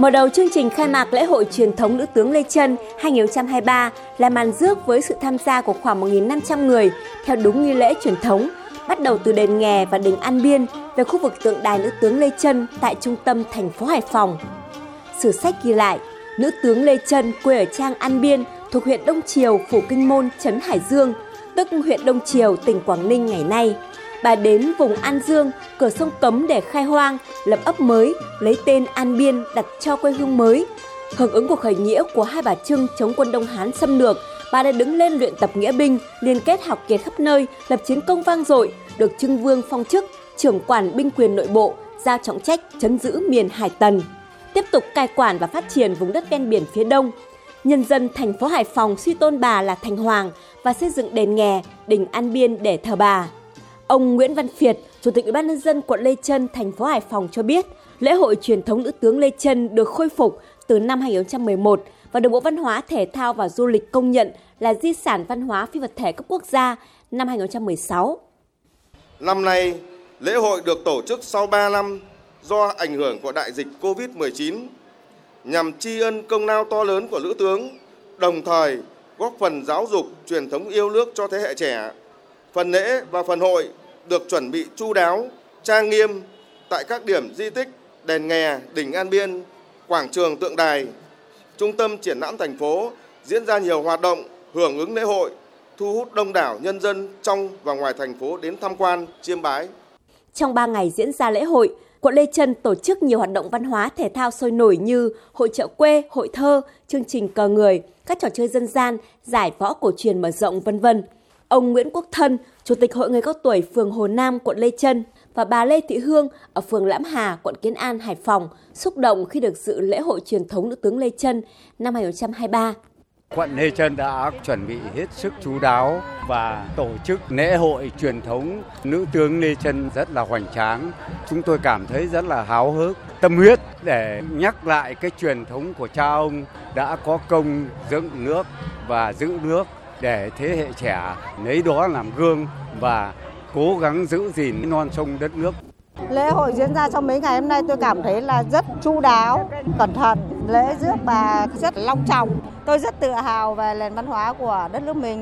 Mở đầu chương trình khai mạc lễ hội truyền thống nữ tướng Lê Trân 2023 là màn rước với sự tham gia của khoảng 1.500 người theo đúng nghi lễ truyền thống, bắt đầu từ đền nghè và đình An Biên về khu vực tượng đài nữ tướng Lê Trân tại trung tâm thành phố Hải Phòng. Sử sách ghi lại, nữ tướng Lê Trân quê ở Trang An Biên thuộc huyện Đông Triều, Phủ Kinh Môn, Trấn Hải Dương, tức huyện Đông Triều, tỉnh Quảng Ninh ngày nay. Bà đến vùng An Dương, cửa sông Cấm để khai hoang, lập ấp mới, lấy tên An Biên đặt cho quê hương mới. Hưởng ứng cuộc khởi nghĩa của hai bà Trưng chống quân Đông Hán xâm lược, bà đã đứng lên luyện tập nghĩa binh, liên kết học kiệt khắp nơi, lập chiến công vang dội, được Trưng Vương phong chức, trưởng quản binh quyền nội bộ, giao trọng trách chấn giữ miền Hải Tần. Tiếp tục cai quản và phát triển vùng đất ven biển phía đông, nhân dân thành phố Hải Phòng suy tôn bà là thành hoàng và xây dựng đền nghè, đình An Biên để thờ bà. Ông Nguyễn Văn Phiệt, Chủ tịch Ủy ban nhân dân quận Lê Chân, thành phố Hải Phòng cho biết, lễ hội truyền thống nữ tướng Lê Chân được khôi phục từ năm 2011 và được Bộ Văn hóa, Thể thao và Du lịch công nhận là di sản văn hóa phi vật thể cấp quốc gia năm 2016. Năm nay, lễ hội được tổ chức sau 3 năm do ảnh hưởng của đại dịch COVID-19 nhằm tri ân công lao to lớn của nữ tướng, đồng thời góp phần giáo dục truyền thống yêu nước cho thế hệ trẻ. Phần lễ và phần hội được chuẩn bị chu đáo, trang nghiêm tại các điểm di tích đền nghè, đỉnh An Biên, quảng trường tượng đài, trung tâm triển lãm thành phố diễn ra nhiều hoạt động hưởng ứng lễ hội, thu hút đông đảo nhân dân trong và ngoài thành phố đến tham quan, chiêm bái. Trong 3 ngày diễn ra lễ hội, quận Lê Trân tổ chức nhiều hoạt động văn hóa thể thao sôi nổi như hội trợ quê, hội thơ, chương trình cờ người, các trò chơi dân gian, giải võ cổ truyền mở rộng vân vân. Ông Nguyễn Quốc Thân, Chủ tịch Hội người cao tuổi phường Hồ Nam, quận Lê Trân và bà Lê Thị Hương ở phường Lãm Hà, quận Kiến An, Hải Phòng xúc động khi được dự lễ hội truyền thống nữ tướng Lê Trân năm 2023. Quận Lê Trân đã chuẩn bị hết sức chú đáo và tổ chức lễ hội truyền thống nữ tướng Lê Trân rất là hoành tráng. Chúng tôi cảm thấy rất là háo hức, tâm huyết để nhắc lại cái truyền thống của cha ông đã có công dựng nước và giữ nước để thế hệ trẻ lấy đó làm gương và cố gắng giữ gìn non sông đất nước. Lễ hội diễn ra trong mấy ngày hôm nay tôi cảm thấy là rất chu đáo, cẩn thận, lễ rước bà rất long trọng. Tôi rất tự hào về nền văn hóa của đất nước mình.